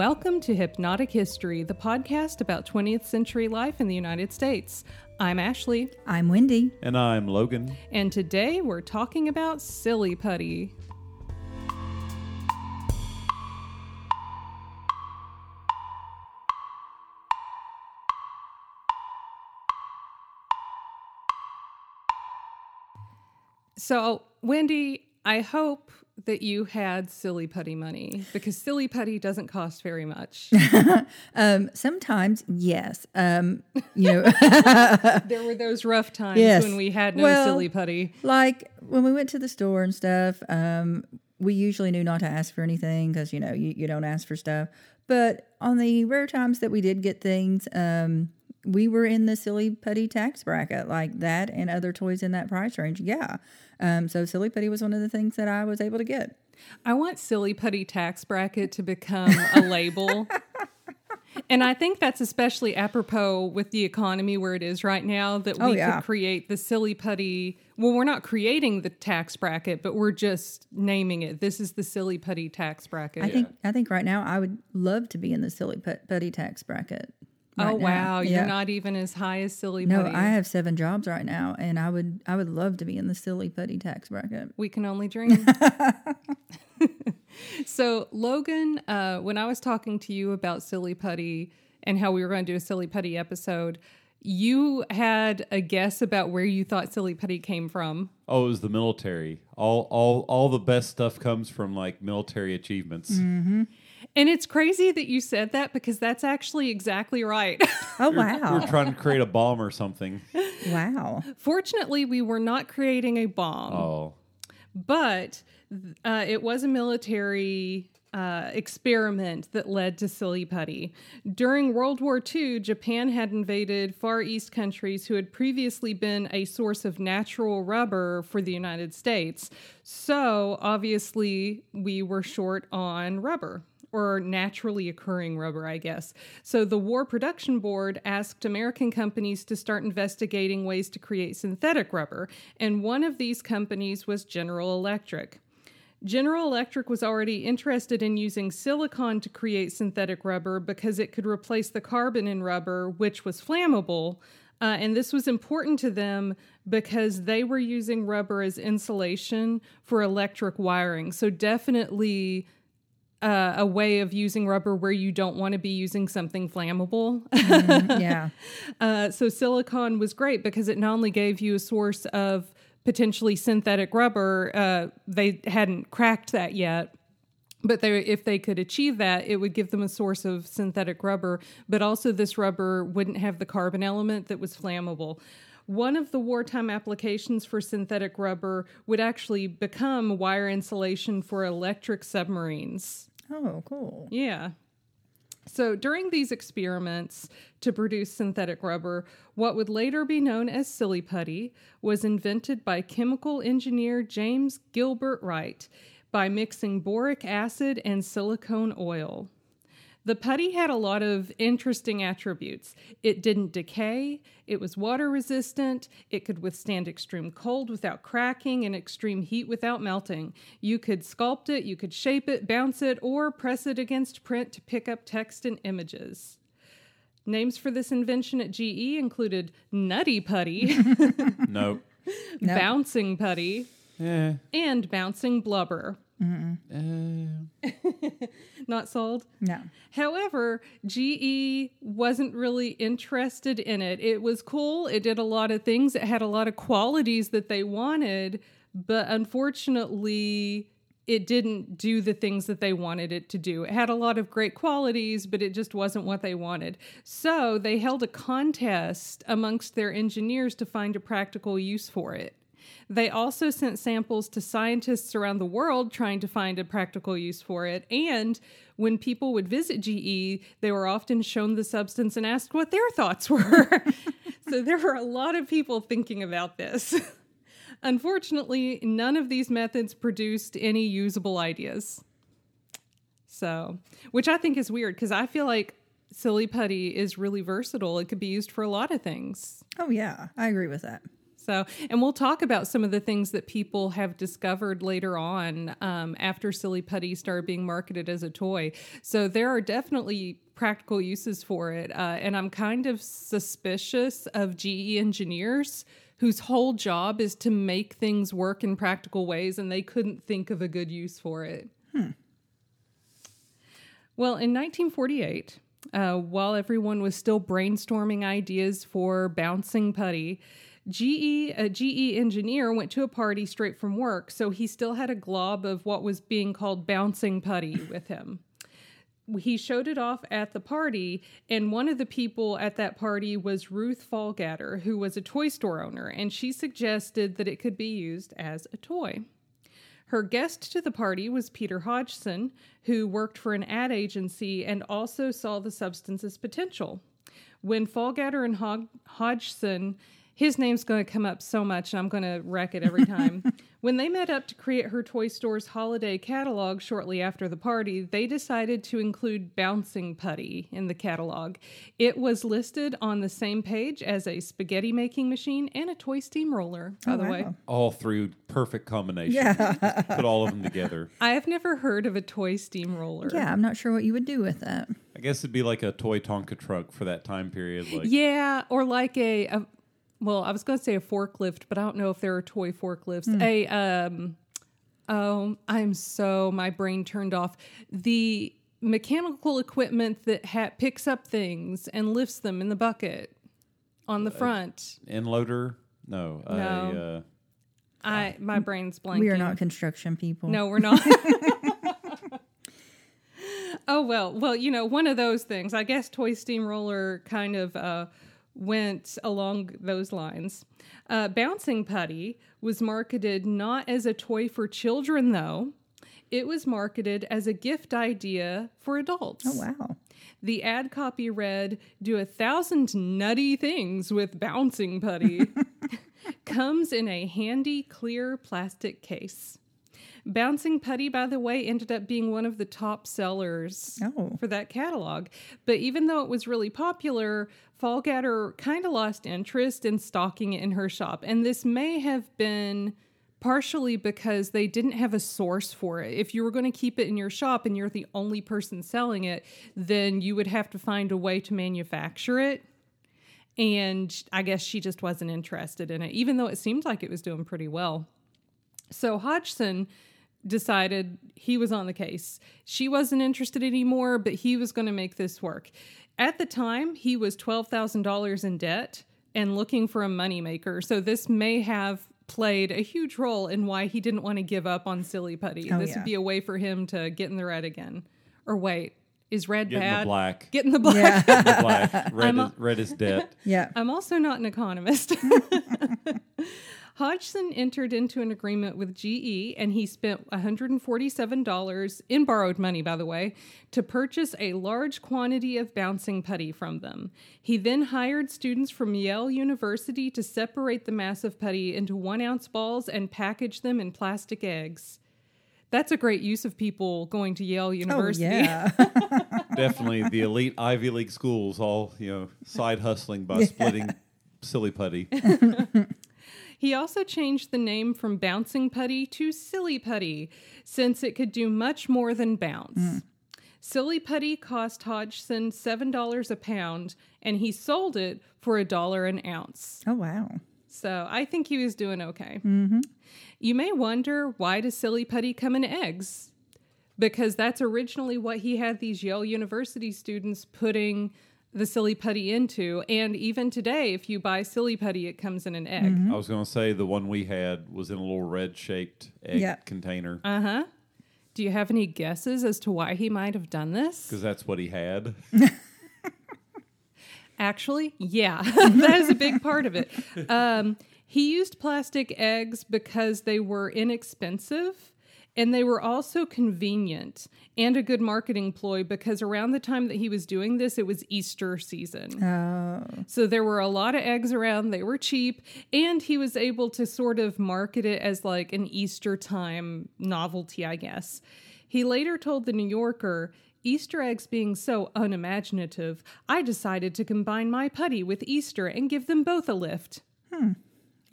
Welcome to Hypnotic History, the podcast about 20th century life in the United States. I'm Ashley, I'm Wendy. And I'm Logan. and today we're talking about silly putty. So, Wendy, I hope that you had silly putty money because silly putty doesn't cost very much. Um, sometimes, yes. Um, you know, there were those rough times Yes. when we had no Well- silly putty. like when we went to the store and stuff, um, we usually knew not to ask for anything because you know you, you don't ask for stuff. But on the rare times that we did get things, um, we were in the silly putty tax bracket, like that and other toys in that price range. Yeah. Um, so silly putty was one of the things that I was able to get. I want silly putty tax bracket to become a label. And I think that's especially apropos with the economy where it is right now that we Oh, yeah. could create the silly putty. Well, we're not creating the tax bracket, but we're just naming it. This is the silly putty tax bracket. I think I think right now I would love to be in the silly putty tax bracket. Oh right now. wow, Yeah. you're not even as high as silly putty No, putty. I have seven jobs right now, and I would I would love to be in the silly putty tax bracket. We can only dream. so, Logan, uh, when I was talking to you about Silly Putty and how we were going to do a Silly Putty episode, you had a guess about where you thought Silly Putty came from. Oh, it was the military. All all all the best stuff comes from like military achievements. And it's crazy that you said that because that's actually exactly right. Oh wow. We're wow, trying to create a bomb or something. wow! Fortunately, we were not creating a bomb. Oh. but uh, it was a military uh, experiment that led to silly putty. During World War II, Japan had invaded Far East countries who had previously been a source of natural rubber for the United States. So obviously, we were short on rubber. Or naturally occurring rubber, I guess. So the War Production Board asked American companies to start investigating ways to create synthetic rubber, and one of these companies was General Electric. General Electric was already interested in using silicon to create synthetic rubber because it could replace the carbon in rubber, which was flammable. Uh, and this was important to them because they were using rubber as insulation for electric wiring. So, definitely uh, a way of using rubber where you don't want to be using something flammable. Yeah, Uh, so silicon was great because it not only gave you a source of potentially synthetic rubber, uh, they hadn't cracked that yet. But they, if they could achieve that, it would give them a source of synthetic rubber. But also, this rubber wouldn't have the carbon element that was flammable. One of the wartime applications for synthetic rubber would actually become wire insulation for electric submarines. Oh cool. Yeah. So during these experiments to produce synthetic rubber, what would later be known as silly putty was invented by chemical engineer James Gilbert Wright by mixing boric acid and silicone oil. The putty had a lot of interesting attributes. It didn't decay, it was water resistant, it could withstand extreme cold without cracking and extreme heat without melting. You could sculpt it, you could shape it, bounce it, or press it against print to pick up text and images. Names for this invention at GE included Nutty Putty, Nope. Bouncing Putty, Eh. and Bouncing Blubber. Eh. Not sold? No, However, GE wasn't really interested in it. It was cool. It did a lot of things. It had a lot of qualities that they wanted, but unfortunately, it didn't do the things that they wanted it to do. It had a lot of great qualities, but it just wasn't what they wanted. So they held a contest amongst their engineers to find a practical use for it. They also sent samples to scientists around the world trying to find a practical use for it. And when people would visit GE, they were often shown the substance and asked what their thoughts were. so there were a lot of people thinking about this. Unfortunately, none of these methods produced any usable ideas. So, which I think is weird because I feel like silly putty is really versatile. It could be used for a lot of things. oh yeah, I agree with that. So and we'll talk about some of the things that people have discovered later on um, after Silly Putty started being marketed as a toy. So, there are definitely practical uses for it. Uh, and I'm kind of suspicious of GE engineers whose whole job is to make things work in practical ways and they couldn't think of a good use for it. Well, in 1948, uh, while everyone was still brainstorming ideas for bouncing putty, GE, a GE engineer went to a party straight from work, so he still had a glob of what was being called bouncing putty with him. He showed it off at the party, and one of the people at that party was Ruth Fallgatter, who was a toy store owner, and she suggested that it could be used as a toy. Her guest to the party was Peter Hodgson, who worked for an ad agency and also saw the substance's potential. When Fallgatter and Hodgson, his name's going to come up so much, and I'm going to wreck it every time. when they met up to create her toy store's holiday catalog shortly after the party, they decided to include bouncing putty in the catalog. It was listed on the same page as a spaghetti making machine and a toy steamroller, by Oh, the way. All through perfect combination. Yeah. Put all of them together. I have never heard of a toy steamroller. Yeah, I'm not sure what you would do with that. I guess it'd be like a toy Tonka truck for that time period. Like Yeah, or like a, a well, I was going to say a forklift, but I don't know if there are toy forklifts. A um oh, I'm so my brain turned off. The mechanical equipment that ha- picks up things and lifts them in the bucket on the front. end loader. No. a, No. uh, I my brain's blanking. We are not construction people. No, we're not. oh well, well, you know, one of those things. I guess Toy Steamroller kind of uh, went along those lines. Uh, Bouncing Putty was marketed not as a toy for children, though. It was marketed as a gift idea for adults. Oh wow. The ad copy read, Do a thousand nutty things with bouncing putty. Comes in a handy, clear plastic case. Bouncing Putty, by the way, ended up being one of the top sellers Oh. for that catalog. But even though it was really popular, Fallgatter kind of lost interest in stocking it in her shop. And this may have been partially because they didn't have a source for it. If you were going to keep it in your shop and you're the only person selling it, then you would have to find a way to manufacture it. And I guess she just wasn't interested in it, even though it seemed like it was doing pretty well. So Hodgson decided he was on the case. She wasn't interested anymore, but he was going to make this work. At the time, he was $12,000 in debt and looking for a moneymaker. So this may have played a huge role in why he didn't want to give up on Silly Putty. Oh, this yeah. would be a way for him to get in the red again. Or wait, is red Get in the bad? black. Get in the black. Yeah. In the black. Red, I'm is, red is debt. yeah. I'm also not an economist. Hodgson entered into an agreement with GE and he spent $147 in borrowed money, by the way, to purchase a large quantity of bouncing putty from them. He then hired students from Yale University to separate the massive putty into one ounce balls and package them in plastic eggs. That's a great use of people going to Yale University. Oh University. yeah. Definitely the elite Ivy League schools all, you know, side hustling by splitting silly putty. He also changed the name from Bouncing Putty to Silly Putty, since it could do much more than bounce. Silly Putty cost Hodgson $7 a pound, and he sold it for a dollar an ounce. oh wow. So I think he was doing okay. Mm-hmm. You may wonder why does Silly Putty come in eggs? Because that's originally what he had these Yale University students putting the Silly Putty into. And even today, if you buy Silly Putty, it comes in an egg. I was going to say the one we had was in a little red shaped egg Yeah. container Uh huh. Do you have any guesses as to why he might have done this? because that's what he had. Actually, yeah, that is a big part of it. Um, he used plastic eggs because they were inexpensive and they were also convenient and a good marketing ploy because around the time that he was doing this, it was Easter season. Oh. So there were a lot of eggs around. They were cheap. And he was able to sort of market it as like an Easter time novelty, I guess. He later told The New Yorker Easter eggs being so unimaginative, I decided to combine my putty with Easter and give them both a lift. Hmm.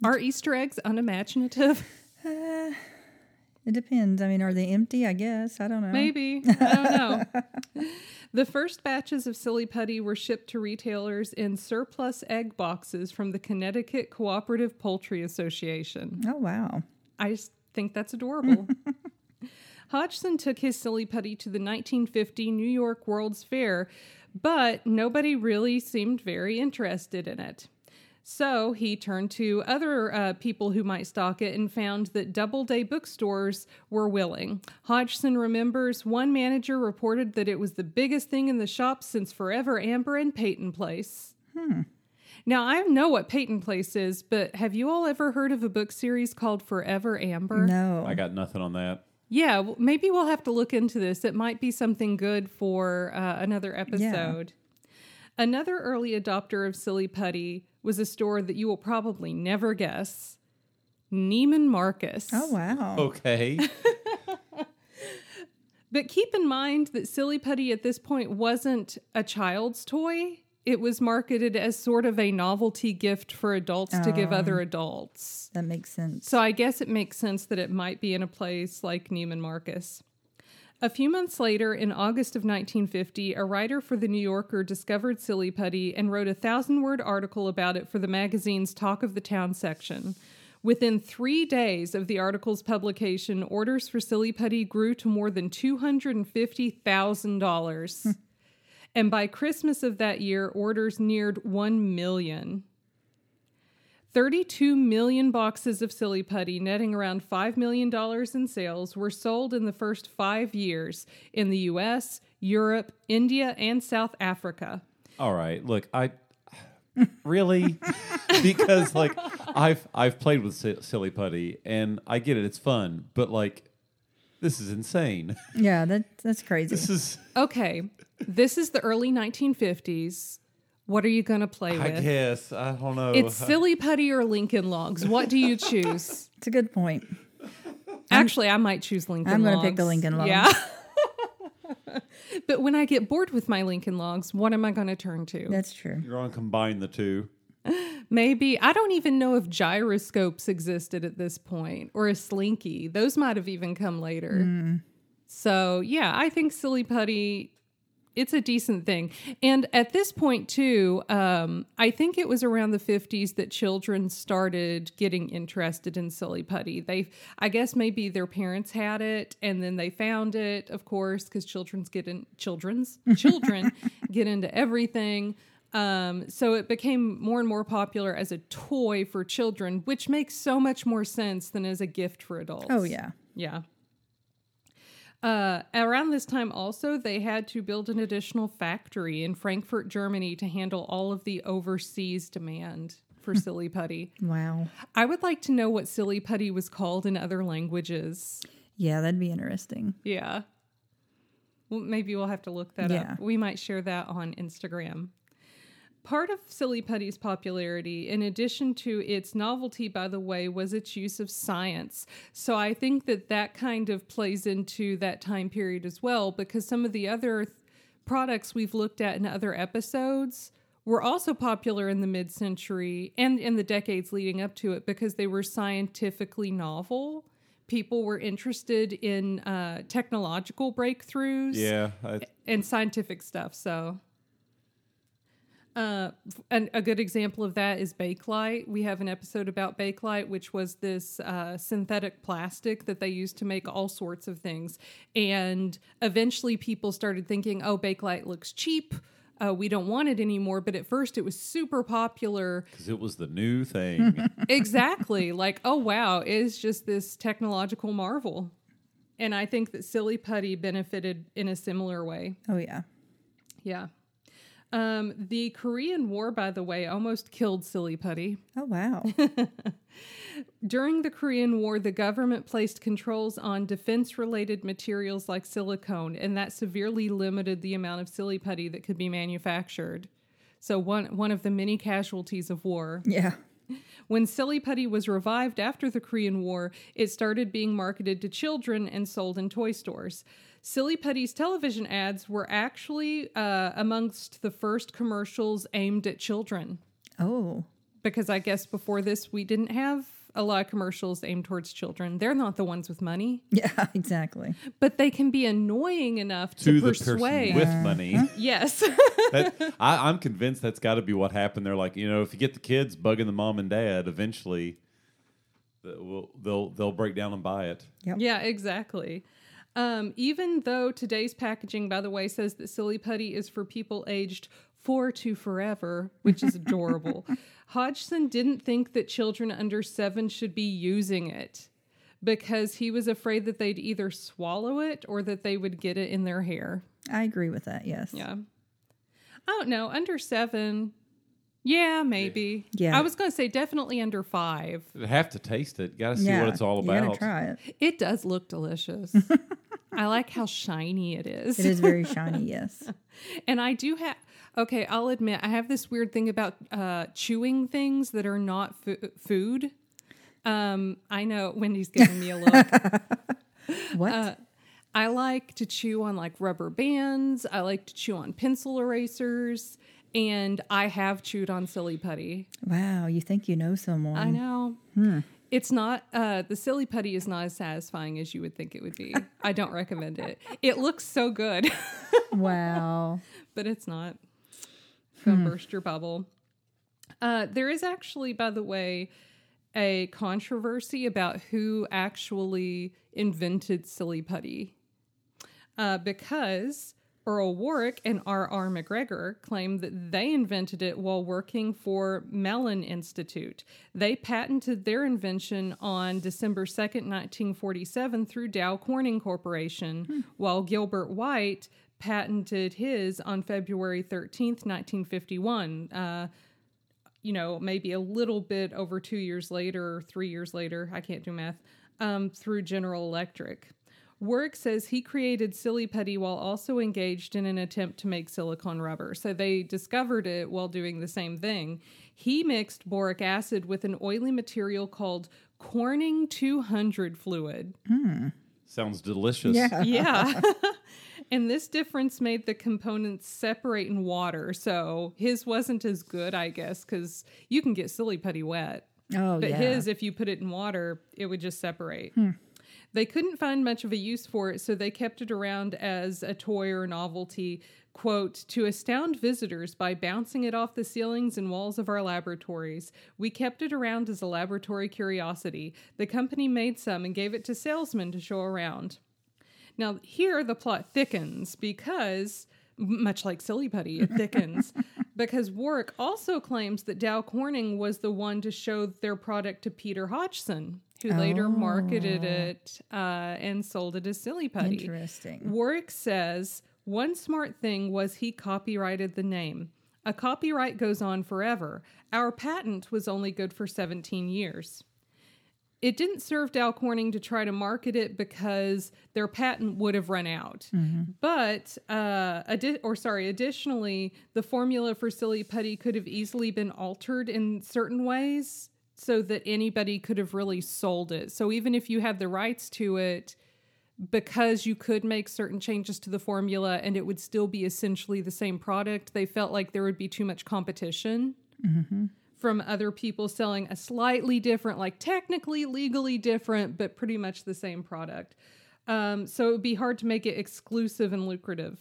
Are Easter eggs unimaginative? It depends. I mean, are they empty? I guess. I don't know. Maybe. I don't know. the first batches of Silly Putty were shipped to retailers in surplus egg boxes from the Connecticut Cooperative Poultry Association. Oh, wow. I just think that's adorable. Hodgson took his Silly Putty to the 1950 New York World's Fair, but nobody really seemed very interested in it. So he turned to other uh, people who might stock it and found that Doubleday bookstores were willing. Hodgson remembers one manager reported that it was the biggest thing in the shop since Forever Amber and Peyton Place. Hmm. Now, I know what Peyton Place is, but have you all ever heard of a book series called Forever Amber? No. I got nothing on that. Yeah, well, maybe we'll have to look into this. It might be something good for uh, another episode. Another early adopter of Silly Putty was a store that you will probably never guess Neiman Marcus. Oh, wow. Okay. But keep in mind that Silly Putty at this point wasn't a child's toy. It was marketed as sort of a novelty gift for adults to give other oh. adults. That makes sense. So I guess it makes sense that it might be in a place like Neiman Marcus. A few months later, in August of 1950, a writer for The New Yorker discovered Silly Putty and wrote a thousand word article about it for the magazine's Talk of the Town section. Within three days of the article's publication, orders for Silly Putty grew to more than $250,000. Hmm. and by Christmas of that year, orders neared 1 million. 32 million boxes of Silly Putty, netting around $5 million in sales, were sold in the first five years in the US, Europe, India, and South Africa. All right. Look, I really because like I've I've played with si- silly putty and I get it. It's fun, but like this is insane. Yeah, that that's crazy. This is Okay, this is the early 1950s. What are you going to play with? I with? guess I don't know. It's Silly Putty or Lincoln Logs. What do you choose? it's a good point. Actually, I might choose Lincoln I'm Logs. gonna pick the Lincoln Logs. Yeah. but when I get bored with my Lincoln Logs, what am I going to turn to? That's true. You're going to combine the two. Maybe I don't even know if gyroscopes existed at this point or a slinky. Those might have even come later. Mm. So yeah, I think silly putty. It's a decent thing, and at this point too, um, I think it was around the fifties that children started getting interested in silly putty. They, I guess, maybe their parents had it, and then they found it, of course, because children's get in children's children get into everything. Um, so it became more and more popular as a toy for children, which makes so much more sense than as a gift for adults. Oh yeah. Yeah. Uh, around this time, also, they had to build an additional factory in Frankfurt, Germany to handle all of the overseas demand for Silly Putty. Wow. I would like to know what Silly Putty was called in other languages. Yeah, that'd be interesting. Yeah. Well, maybe we'll have to look that Yeah. up. We might share that on Instagram. Part of Silly Putty's popularity, in addition to its novelty, by the way, was its use of science. So I think that that kind of plays into that time period as well, because some of the other th- products we've looked at in other episodes were also popular in the mid century and in the decades leading up to it because they were scientifically novel. People were interested in uh, technological breakthroughs Yeah. I, and scientific stuff. So, uh, and a good example of that is Bakelite. We have an episode about Bakelite, which was this uh, synthetic plastic that they used to make all sorts of things. And eventually, people started thinking, "Oh, Bakelite looks cheap. Uh, we don't want it anymore." But at first, it was super popular because it was the new thing. exactly. like, oh wow, it's just this technological marvel. And I think that Silly Putty benefited in a similar way. Oh yeah. Yeah. Um, the Korean War, by the way, almost killed Silly Putty. Oh wow. During the Korean War, the government placed controls on defense related materials like silicone, and that severely limited the amount of Silly Putty that could be manufactured. So, one, one of the many casualties of war. yeah. When Silly Putty was revived after the Korean War, it started being marketed to children and sold in toy stores. Silly Putty's television ads were actually uh, amongst the first commercials aimed at children. Oh. because I guess before this we didn't have a lot of commercials aimed towards children. They're not the ones with money, Yeah, exactly. but they can be annoying enough to, to the person persuade. with money. yes. that, I, I'm convinced that's got to be what happened. They're like, you know, if you get the kids bugging the mom and dad, eventually th- will they'll they'll break down and buy it. Yeah, exactly. Um, even though today's packaging, by the way, says that Silly Putty is for people aged four to forever, which is adorable, Hodgson didn't think that children under seven should be using it because he was afraid that they'd either swallow it or that they would get it in their hair. I agree with that. Yes. Yeah. I don't know. Under seven. Yeah, maybe. Yeah. I was going to say definitely under five. You have to taste it. Got to see Yeah, what it's all You gotta about. try it. It does look delicious. I like how shiny it is. It is very shiny. Yes. And I do have, okay, I'll admit, I have this weird thing about uh, chewing things that are not fu- food. Um, I know Wendy's giving me a look. What? Uh, I like to chew on like rubber bands. I like to chew on pencil erasers. And I have chewed on silly putty. wow. You think you know someone? I know. It's not, uh, the silly putty is not as satisfying as you would think it would be. I don't recommend it. It looks so good. Wow. but it's not. Gonna burst your bubble. Uh, there is actually, by the way, a controversy about who actually invented silly putty. Uh, because Earl Warwick and R.R. McGregor claim that they invented it while working for Mellon Institute. They patented their invention on December 2nd, 1947, through Dow Corning Corporation, while Gilbert Wright patented his on February 13th, 1951. Uh, you know, maybe a little bit over two years later or three years later, I can't do math, um, through General Electric. Warwick says he created Silly Putty while also engaged in an attempt to make silicone rubber. So they discovered it while doing the same thing. He mixed boric acid with an oily material called Corning 200 fluid. Hmm. Sounds delicious. Yeah. Yeah. and this difference made the components separate in water. So his wasn't as good, I guess, because you can get silly putty wet. Oh, But yeah. his, if you put it in water, it would just separate. Hmm. They couldn't find much of a use for it, so they kept it around as a toy or novelty, quote, to astound visitors by bouncing it off the ceilings and walls of our laboratories. We kept it around as a laboratory curiosity. The company made some and gave it to salesmen to show around. Now, here the plot thickens because, much like Silly Putty, it thickens because Warwick also claims that Dow Corning was the one to show their product to Peter Hodgson, who later marketed it uh, and sold it as Silly Putty. Interesting. Warwick says one smart thing was he copyrighted the name. A copyright goes on forever. Our patent was only good for 17 years. It didn't serve Dow Corning to try to market it because their patent would have run out. But, uh, addi- or sorry, additionally, the formula for Silly Putty could have easily been altered in certain ways so that anybody could have really sold it. So even if you had the rights to it, because you could make certain changes to the formula and it would still be essentially the same product, they felt like there would be too much competition from other people selling a slightly different, like technically legally different, but pretty much the same product. Um, so it would be hard to make it exclusive and lucrative.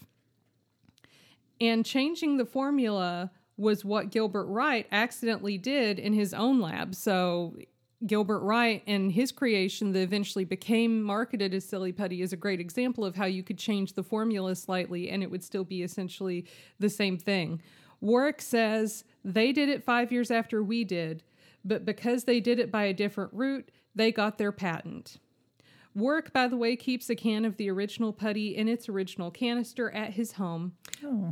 And changing the formula was what Gilbert Wright accidentally did in his own lab. So Gilbert Wright and his creation that eventually became marketed as Silly Putty is a great example of how you could change the formula slightly and it would still be essentially the same thing. Warwick says they did it five years after we did, but because they did it by a different route, they got their patent. Warwick, by the way, keeps a can of the original putty in its original canister at his home.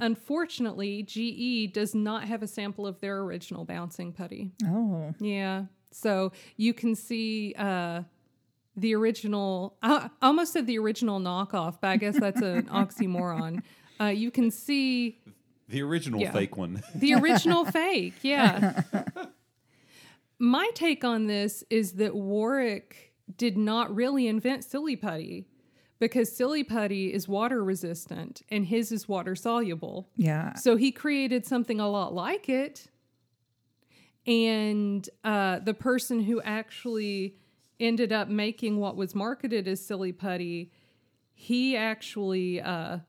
Unfortunately, GE does not have a sample of their original bouncing putty. Oh, Yeah. So you can see uh, the original, I I almost said the original knockoff, but I guess that's an oxymoron. Uh, you can see The original Yeah. fake one. the original fake. Yeah. My take on this is that Warwick did not really invent silly putty because silly putty is water resistant and his is water soluble. yeah. So he created something a lot like it. and uh, the person who actually ended up making what was marketed as silly putty, he actually uh,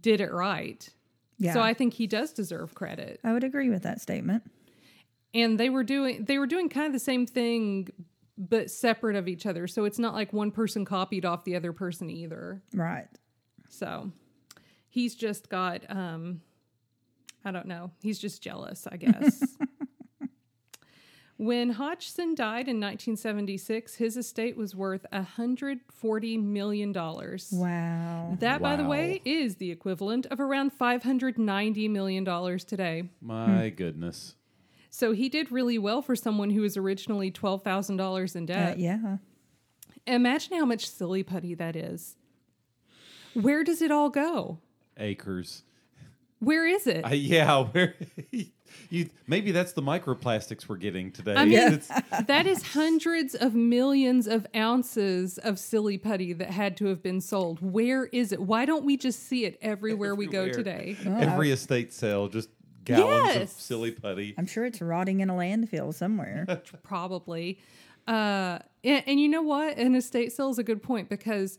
did it right. Yeah. So I think he does deserve credit. I would agree with that statement. And they were doing they were doing kind of the same thing but separate of each other. So it's not like one person copied off the other person either. Right. So he's just got um I don't know. He's just jealous, I guess. when Hodgson died in 1976, his estate was worth 140 million dollars. Wow. That by the way is the equivalent of around 590 million dollars today. My goodness. So he did really well for someone who was originally $12,000 in Uh, debt. yeah. Imagine how much silly putty that is. Where does it all go? Acres. Where is it? Uh, yeah, where you maybe that's the microplastics we're getting today. I mean- It's- that is hundreds of millions of ounces of silly putty that had to have been sold. Where is it? Why don't we just see it everywhere, we go everywhere. today? Every estate sale, just gallons of silly putty. I'm sure it's rotting in a landfill somewhere. Probably. Uh, and, and you know what? An estate sale is a good point because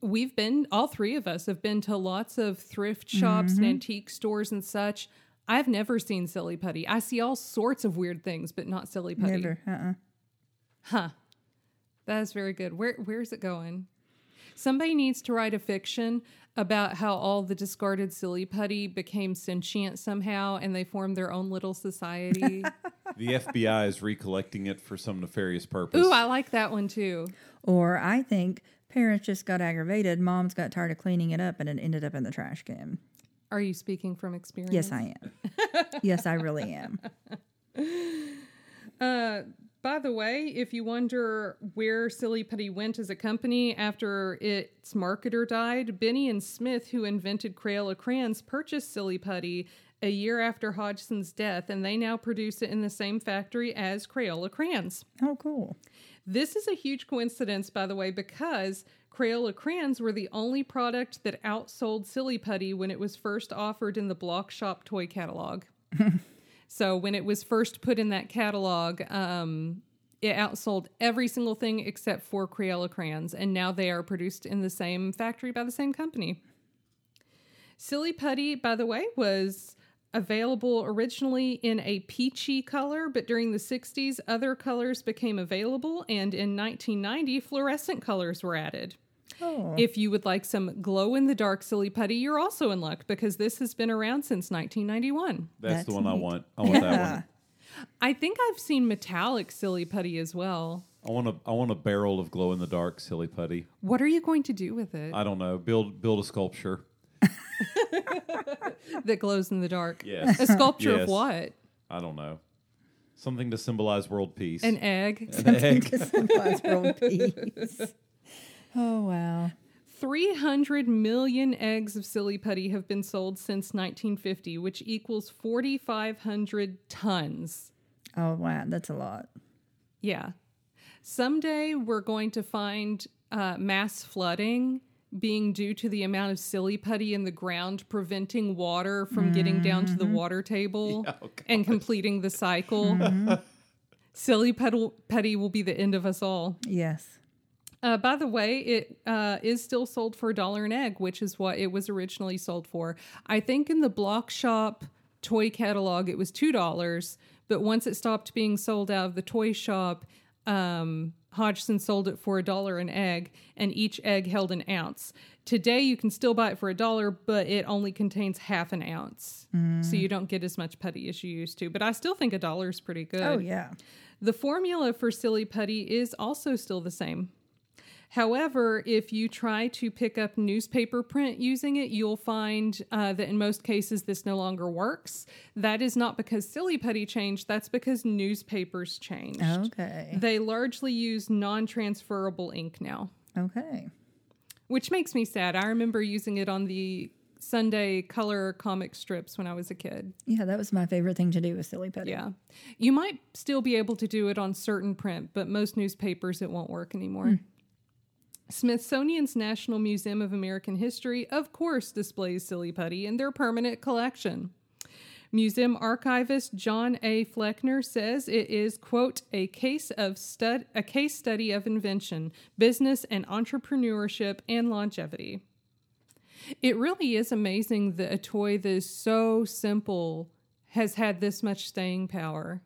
we've been, all three of us have been to lots of thrift shops and antique stores and such. I've never seen silly putty. I see all sorts of weird things, but not silly putty. Never. Uh-uh. Huh. That is very good. Where where's it going? Somebody needs to write a fiction about how all the discarded silly putty became sentient somehow and they formed their own little society. The FBI is recollecting it for some nefarious purpose. Ooh, I like that one too. Or I think parents just got aggravated. Moms got tired of cleaning it up and it ended up in the trash can. Are you speaking from experience? Yes, I am. yes, I really am. Uh, by the way, if you wonder where Silly Putty went as a company after its marketer died, Binney and Smith, who invented Crayola crayons, purchased Silly Putty a year after Hodgson's death, and they now produce it in the same factory as Crayola crayons. Oh, cool. This is a huge coincidence, by the way, because Crayola crayons were the only product that outsold Silly Putty when it was first offered in the Block Shop toy catalog. so when it was first put in that catalog, um, it outsold every single thing except for Crayola crayons, and now they are produced in the same factory by the same company. Silly Putty, by the way, was available originally in a peachy color, but during the 60s, other colors became available, and in 1990, fluorescent colors were added. Oh. If you would like some glow in the dark Silly Putty, you're also in luck because this has been around since 1991. That's, That's the one I want. I want that one. I think I've seen metallic Silly Putty as well. I want a I want a barrel of glow in the dark silly putty. What are you going to do with it I don't know. Build build a sculpture. that glows in the dark? Yes. A sculpture Yes. of what? I don't know. Something to symbolize world peace. An egg? An egg. To symbolize world peace. Oh, wow. 300 million eggs of silly putty have been sold since 1950, which equals 4,500 tons. Oh, wow. That's a lot. Yeah. Someday we're going to find uh, mass flooding being due to the amount of silly putty in the ground preventing water from getting down to the water table Yeah, oh and completing the cycle. silly putty, putty will be the end of us all. Yes. Uh, by the way, it uh, is still sold for a dollar an egg, which is what it was originally sold for. I think in the Block Shop toy catalog, it was two dollars, but once it stopped being sold out of the toy shop, um, Hodgson sold it for a dollar an egg, and each egg held an ounce. Today, you can still buy it for a dollar, but it only contains half an ounce, so you don't get as much putty as you used to. But I still think a dollar is pretty good. Oh, yeah. The formula for silly putty is also still the same. However, if you try to pick up newspaper print using it, you'll find uh, that in most cases this no longer works. That is not because silly putty changed, that's because newspapers changed. Okay. They largely use non transferable ink now, Okay. which makes me sad. I remember using it on the Sunday color comic strips when I was a kid. Yeah, that was my favorite thing to do with Silly Putty. Yeah. You might still be able to do it on certain print, but most newspapers it won't work anymore. Smithsonian's National Museum of American History, of course, displays Silly Putty in their permanent collection. Museum archivist John A. Fleckner says it is, quote, a case of stud a case study of invention, business and entrepreneurship and longevity. It really is amazing that a toy that is so simple has had this much staying power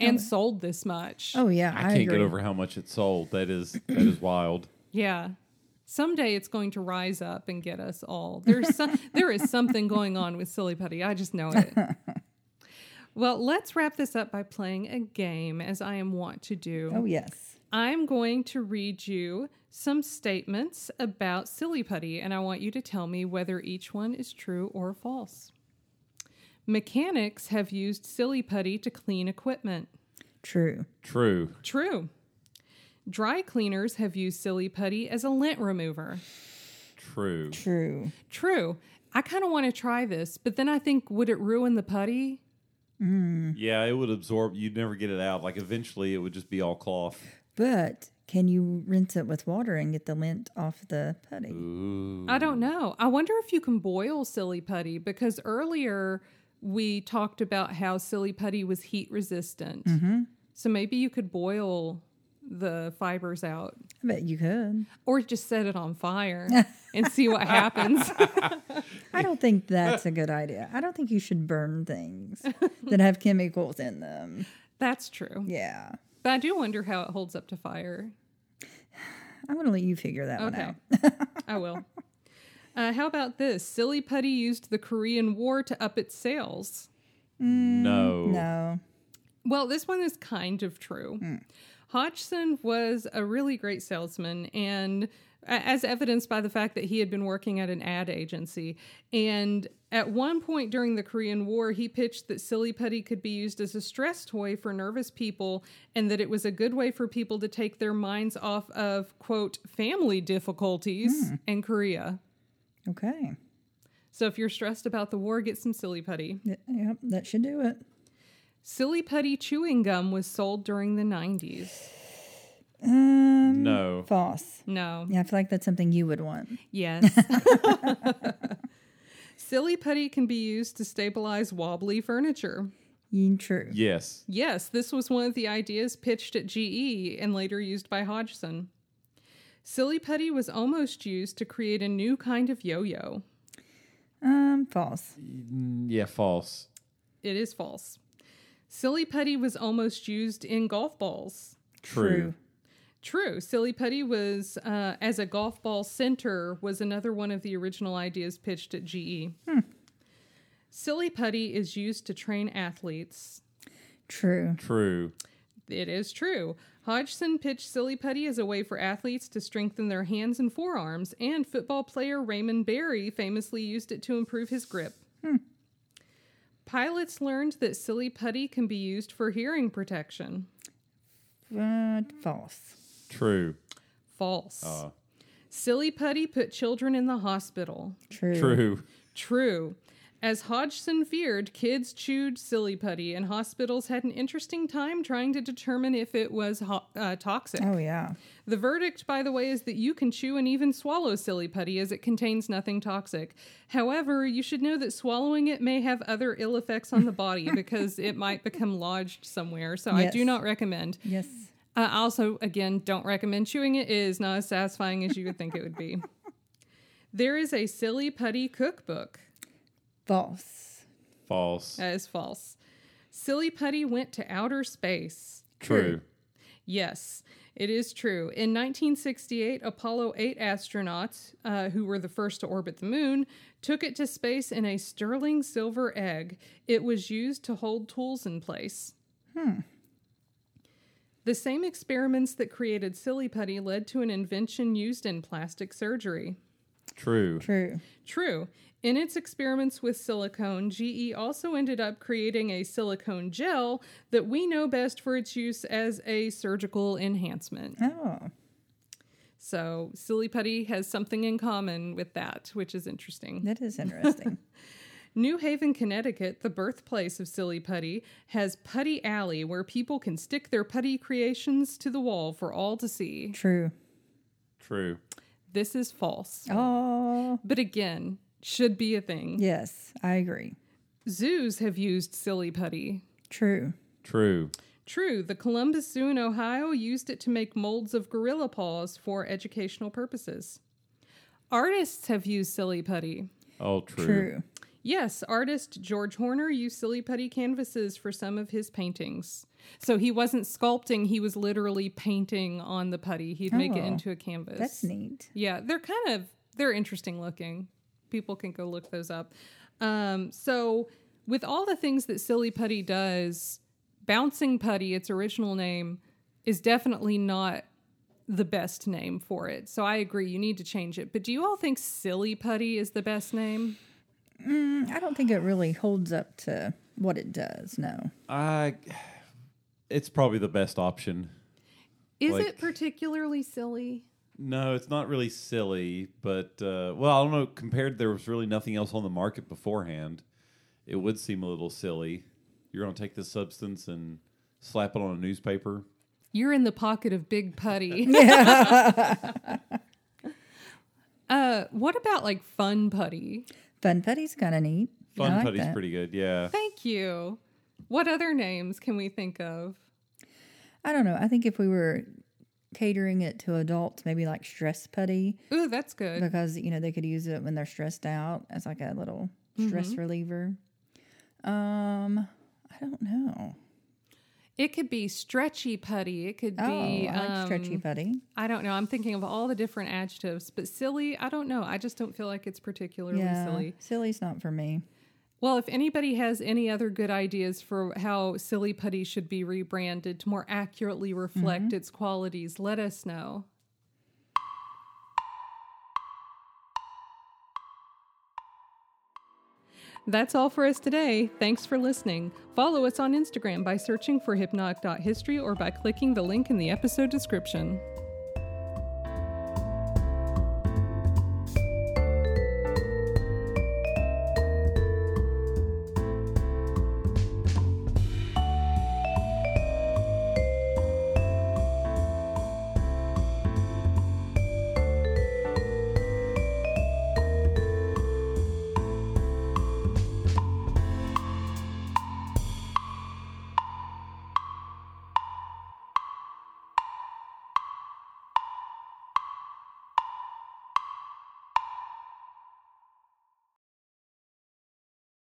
Oh, and sold this much. Oh yeah, I I, can't agree. get over how much it sold. That is that is wild. Yeah. Someday it's going to rise up and get us all. There's some, there is something going on with Silly Putty. I just know it. well, let's wrap this up by playing a game, as I am wont to do. Oh yes. I'm going to read you some statements about Silly Putty, and I want you to tell me whether each one is true or false. Mechanics have used Silly Putty to clean equipment. True. True. True. Dry cleaners have used Silly Putty as a lint remover. True. True. True. I kind of want to try this, but then I think, would it ruin the putty? Hmm. Yeah, it would absorb. You'd never get it out. Like eventually, it would just be all cloth. But can you rinse it with water and get the lint off the putty? Ooh. I don't know. I wonder if you can boil silly putty because earlier we talked about how silly putty was heat resistant. Mm-hmm. So maybe you could boil the fibers out I bet you could. or just set it on fire and see what happens. I don't think that's a good idea. I don't think you should burn things that have chemicals in them. That's true. Yeah. But I do wonder how it holds up to fire. I'm going to let you figure that one out. I will. Uh, how about this? Silly Putty used the Korean War to up its sales. Mm, no. No. Well, this one is kind of true. Mm. Hodgson was a really great salesman, and as evidenced by the fact that he had been working at an ad agency. And at one point during the Korean War, he pitched that Silly Putty could be used as a stress toy for nervous people, and that it was a good way for people to take their minds off of, quote, family difficulties mm. in Korea. Okay. So if you're stressed about the war, get some Silly Putty. Y- Yep, that should do it. Silly Putty chewing gum was sold during the 90s. Um, No. False. No. Yeah, I feel like that's something you would want. Yes. Silly Putty can be used to stabilize wobbly furniture. You true. Yes. Yes, this was one of the ideas pitched at GE and later used by Hodgson. Silly Putty was almost used to create a new kind of yo yo. Um, false. Mm, Yeah. False. It is false. Silly Putty was almost used in golf balls. True. True. Silly Putty was, uh, as a golf ball center, was another one of the original ideas pitched at GE. Silly Putty is used to train athletes. True. True. It is true. Hodgson pitched Silly Putty as a way for athletes to strengthen their hands and forearms, and football player Raymond Berry famously used it to improve his grip. Pilots learned that Silly Putty can be used for hearing protection. Uh, false. True. False. Uh, Silly Putty put children in the hospital. True. true. True. As Hodgson feared, kids chewed silly putty, and hospitals had an interesting time trying to determine if it was ho- uh, toxic. Oh yeah. The verdict, by the way, is that you can chew and even swallow silly putty as it contains nothing toxic. However, you should know that swallowing it may have other ill effects on the body because it might become lodged somewhere. So I do not recommend. Yes. Uh, also, again, don't recommend chewing it. It is not as satisfying as you would think it would be. There is a silly putty cookbook. False. False. That is false. Silly Putty went to outer space. True. Yes, it is true. In 1968, Apollo 8 astronauts, uh, who were the first to orbit the moon, took it to space in a sterling silver egg. It was used to hold tools in place. Hmm. The same experiments that created Silly Putty led to an invention used in plastic surgery. True. True. True. In its experiments with silicone, GE also ended up creating a silicone gel that we know best for its use as a surgical enhancement. Oh. So, Silly Putty has something in common with that, which is interesting. That is interesting. New Haven, Connecticut, the birthplace of Silly Putty, has Putty Alley where people can stick their putty creations to the wall for all to see. True. True. This is false. Oh. But again, should be a thing. Yes, I agree. Zoos have used silly putty. True. True. True, the Columbus Zoo in Ohio used it to make molds of gorilla paws for educational purposes. Artists have used silly putty. Oh, true. True. Yes, artist George Horner used silly putty canvases for some of his paintings. So he wasn't sculpting, he was literally painting on the putty. He'd make it Oh, into a canvas. That's neat. Yeah, they're kind of they're interesting looking. People can go look those up. Um, so with all the things that Silly Putty does, Bouncing Putty, its original name, is definitely not the best name for it. So I agree, you need to change it. But do you all think Silly Putty is the best name? I don't think it really holds up to what it does. No. I. It's probably the best option. Is Like- it particularly silly? No, it's not really silly, but uh, well, I don't know. Compared, there was really nothing else on the market beforehand. It would seem a little silly. You're going to take this substance and slap it on a newspaper. You're in the pocket of Big Putty. uh, what about like Fun Putty? Fun Putty's kind of neat. I Fun like putty's that. pretty good. Yeah. Thank you. What other names can we think of? I don't know. I think if we were catering it to adults, maybe like stress putty, Ooh, that's good. because you know they could use it when they're stressed out as like a little stress Mm-hmm. reliever. Um, I don't know. It could be stretchy putty. It could Oh, be I like stretchy um, putty. I don't know. I'm thinking of all the different adjectives, but silly, I don't know. I just don't feel like it's particularly Yeah, silly. silly's not for me. Well, if anybody has any other good ideas for how silly putty should be rebranded to more accurately reflect mm-hmm. its qualities, let us know. That's all for us today. Thanks for listening. Follow us on Instagram by searching for hypnotic.history or by clicking the link in the episode description.